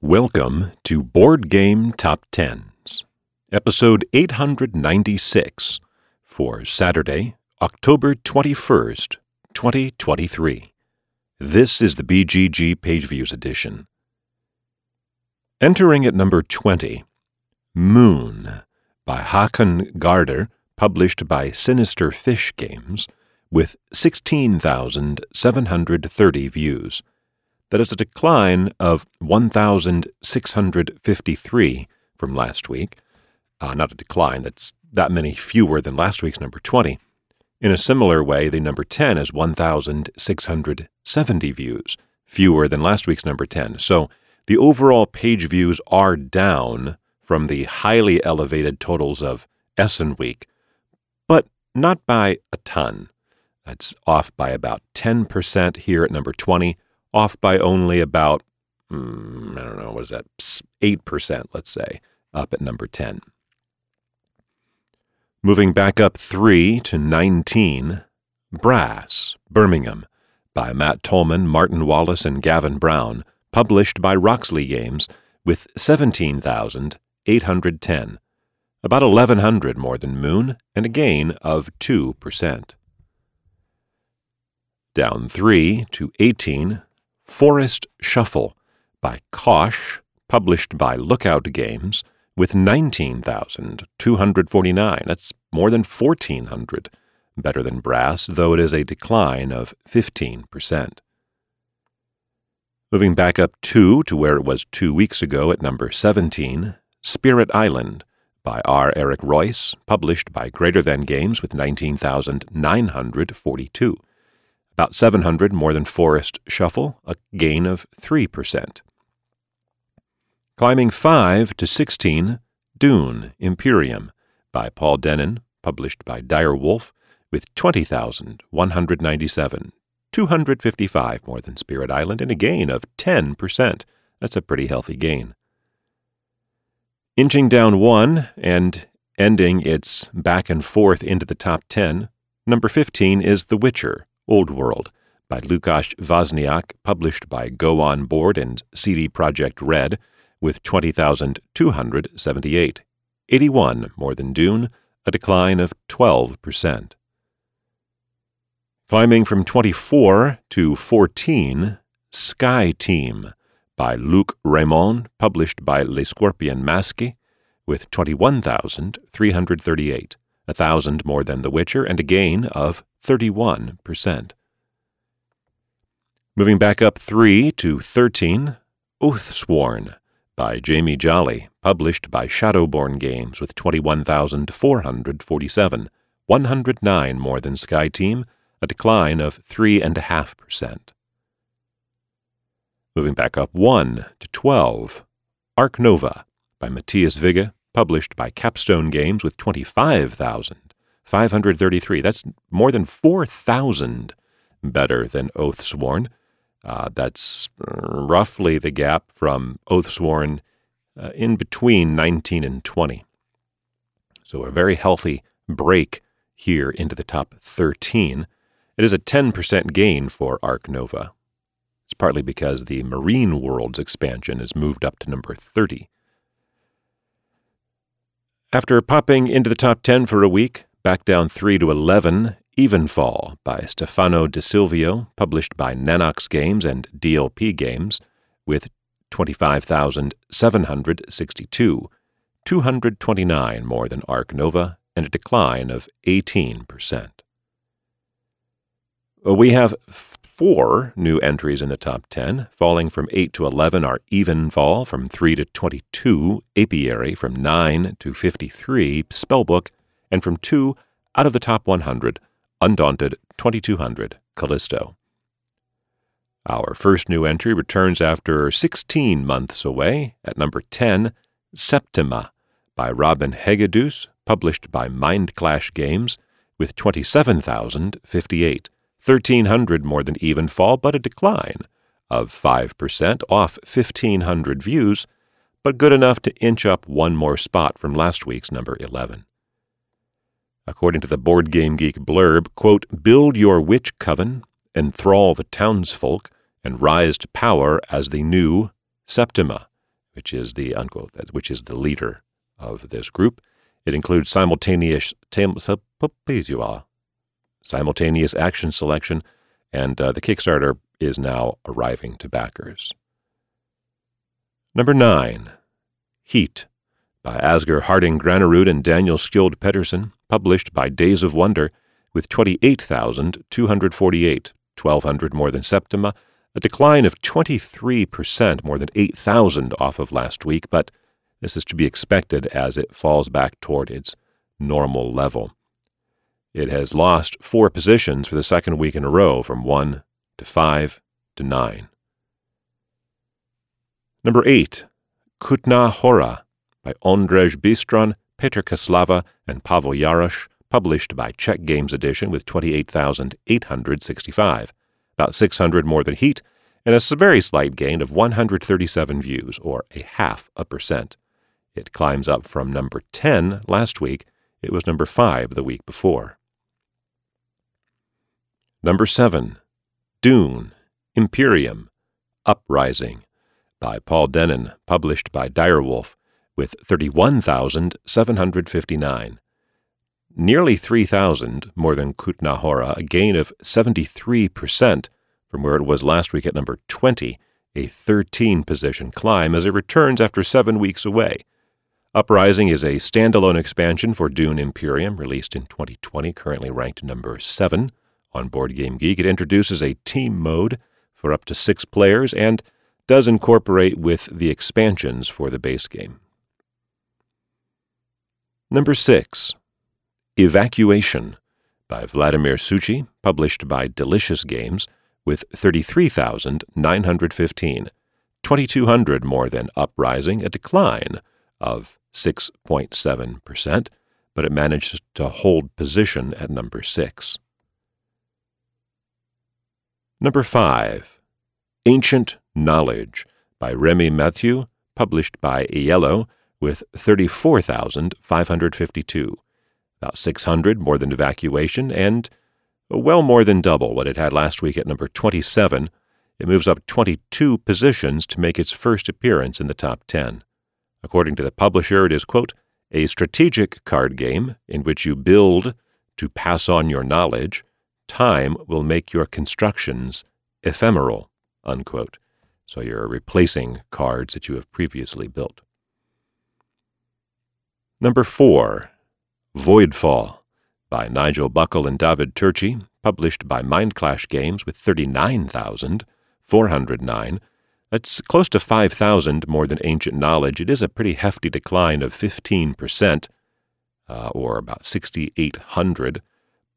Welcome to Board Game Top Tens, episode 896 for Saturday, October 21st, 2023. This is the BGG Page Views edition. Entering at number 20, Moon by Haakon Gaarder, published by Sinister Fish Games, with 16,730 views. That is a decline of 1,653 from last week. Uh, not a decline, that's that many fewer than last week's number 20. In a similar way, the number 10 is 1,670 views, fewer than last week's number 10. So the overall page views are down from the highly elevated totals of Essen Week, but not by a ton. That's off by about 10% here at number 20 off by only about, mm, I don't know, what is that, 8%, let's say, up at number 10. Moving back up 3 to 19, Brass, Birmingham, by Matt Tolman, Martin Wallace, and Gavin Brown, published by Roxley Games, with 17,810, about 1,100 more than Moon, and a gain of 2%. Down 3 to 18, Forest Shuffle by Kosch, published by Lookout Games, with 19,249. That's more than 1,400. Better than Brass, though it is a decline of 15%. Moving back up two to where it was two weeks ago at number 17, Spirit Island by R. Eric Reuss, published by Greater Than Games with 19,942 about 700 more than Forest Shuffle, a gain of 3%. Climbing 5 to 16, Dune Imperium by Paul Dennen, published by Dire Wolf, with 20,197, 255 more than Spirit Island, and a gain of 10%. That's a pretty healthy gain. Inching down one and ending its back and forth into the top 10, number 15 is The Witcher Old World by Lukasz Wozniak, published by Go On Board and CD Projekt Red, with 20,278. 81 more than Dune, a decline of 12%. Climbing from 24 to 14, Sky Team by Luc Rémond, published by Les Scorpions Masqués, with 21,338, a thousand more than The Witcher, and a gain of 31%. Moving back up 3 to 13, Oathsworn by Jamie Jolly, published by Shadowborn Games with 21,447, 109 more than Sky Team, a decline of 3.5%. Moving back up 1 to 12, Ark Nova by Matthias Wigge, published by Capstone Games with 25,000. 533. That's more than 4,000 better than Oathsworn. Uh, that's roughly the gap from Oathsworn uh, in between 19 and 20. So a very healthy break here into the top 13. It is a 10% gain for Ark Nova. It's partly because the Marine Worlds expansion has moved up to number 30. After popping into the top 10 for a week, Back down 3 to 11, Evenfall by Stefano De Silvio, published by Nanox Games and DLP Games, with 25,762, 229 more than Ark Nova, and a decline of 18%. Uh, we have four new entries in the top 10. Falling from 8 to 11 are Evenfall from 3 to 22, Apiary from 9 to 53, Spellbook and from two out of the top 100, Undaunted 2200 Callisto. Our first new entry returns after 16 months away at number 10, Septima by Robin Hegedus, published by Mind Clash Games, with 27,058, 1,300 more than Evenfall, but a decline of 5% off 1,500 views, but good enough to inch up one more spot from last week's number 11. According to the Board Game Geek blurb, quote, build your witch coven, enthrall the townsfolk, and rise to power as the new Septima, which is the unquote, which is the leader of this group. It includes simultaneous simultaneous action selection, and uh, the Kickstarter is now arriving to backers. Number nine, Heat by Asger Harding Granerud and Daniel Skjold Pedersen, published by Days of Wonder, with 28,248, 1,200 more than Septima, a decline of 23%, more than 8,000 off of last week, but this is to be expected as it falls back toward its normal level. It has lost four positions for the second week in a row from 1 to 5 to 9. Number 8. Kutna Hora by Ondrej Bystron, Petr Caslava, and Pavel Jarosch, published by Czech Games Edition with 28,865, about 600 more than Heat, and a very slight gain of 137 views, or a half a percent. It climbs up from number 10 last week. It was number 5 the week before. Number 7. Dune, Imperium, Uprising, by Paul Dennen, published by Direwolf, with 31,759. Nearly 3,000 more than Kutna Hora, a gain of 73% from where it was last week at number 20, a 13 position climb as it returns after seven weeks away. Uprising is a standalone expansion for Dune Imperium, released in 2020, currently ranked number 7 on Board Game Geek. It introduces a team mode for up to six players and does incorporate with the expansions for the base game. Number 6. Evacuation by Vladimir Suchý, published by Delicious Games, with 33,915, 2,200 more than Uprising, a decline of 6.7%, but it managed to hold position at number 6. Number 5. Ancient Knowledge by Remy Mathieu, published by Iello, with 34,552, about 600 more than Evacuation, and well more than double what it had last week at number 27. It moves up 22 positions to make its first appearance in the top 10. According to the publisher, it is, quote, a strategic card game in which you build to pass on your knowledge. Time will make your constructions ephemeral, unquote. So you're replacing cards that you have previously built. Number 4. Voidfall by Nigel Buckle and David Turczi, published by Mindclash Games with 39,409 that's close to 5,000 more than ancient knowledge. It is a pretty hefty decline of 15%, uh, or about 6,800.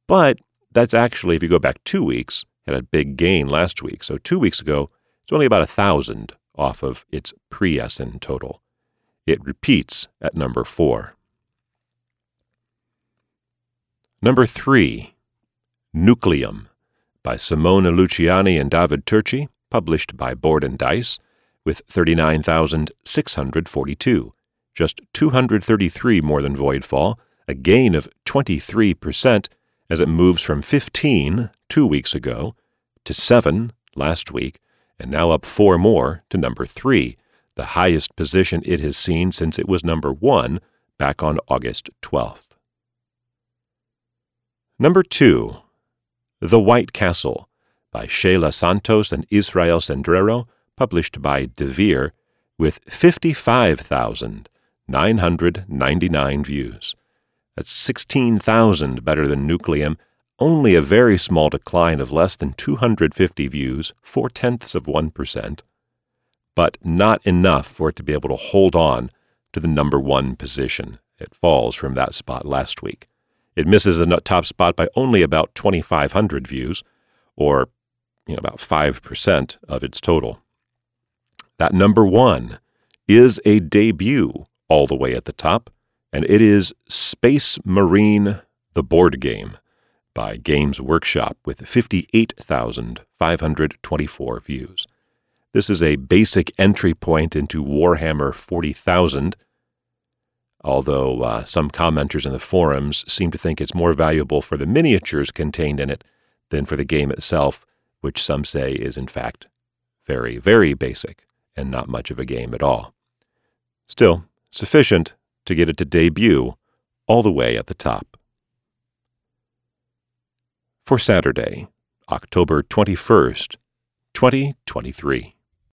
But that's actually, if you go back two weeks, had a big gain last week. So two weeks ago, it's only about a 1,000 off of its pre Essen total. It repeats at number four. Number three, Nucleum by Simone Luciani and David Turczi, published by Board and Dice, with 39,642, just 233 more than Voidfall, a gain of 23% as it moves from 15 two weeks ago to 7 last week, and now up four more to number 3, the highest position it has seen since it was number 1 back on August 12th. Number 2. The White Castle by Sheila Santos and Israel Cendrero, published by Devir, with 55,999 views. That's 16,000 better than Nucleum, only a very small decline of less than 250 views, four tenths of 1%, but not enough for it to be able to hold on to the number one position. It falls from that spot last week. It misses the top spot by only about 2,500 views, or you know, about 5% of its total. That number one is a debut all the way at the top, and it is Space Marine the Board Game by Games Workshop with 58,524 views. This is a basic entry point into Warhammer 40,000, although uh, some commenters in the forums seem to think it's more valuable for the miniatures contained in it than for the game itself, which some say is in fact very, very basic and not much of a game at all. Still, sufficient to get it to debut all the way at the top. For Saturday, October 21st, 2023.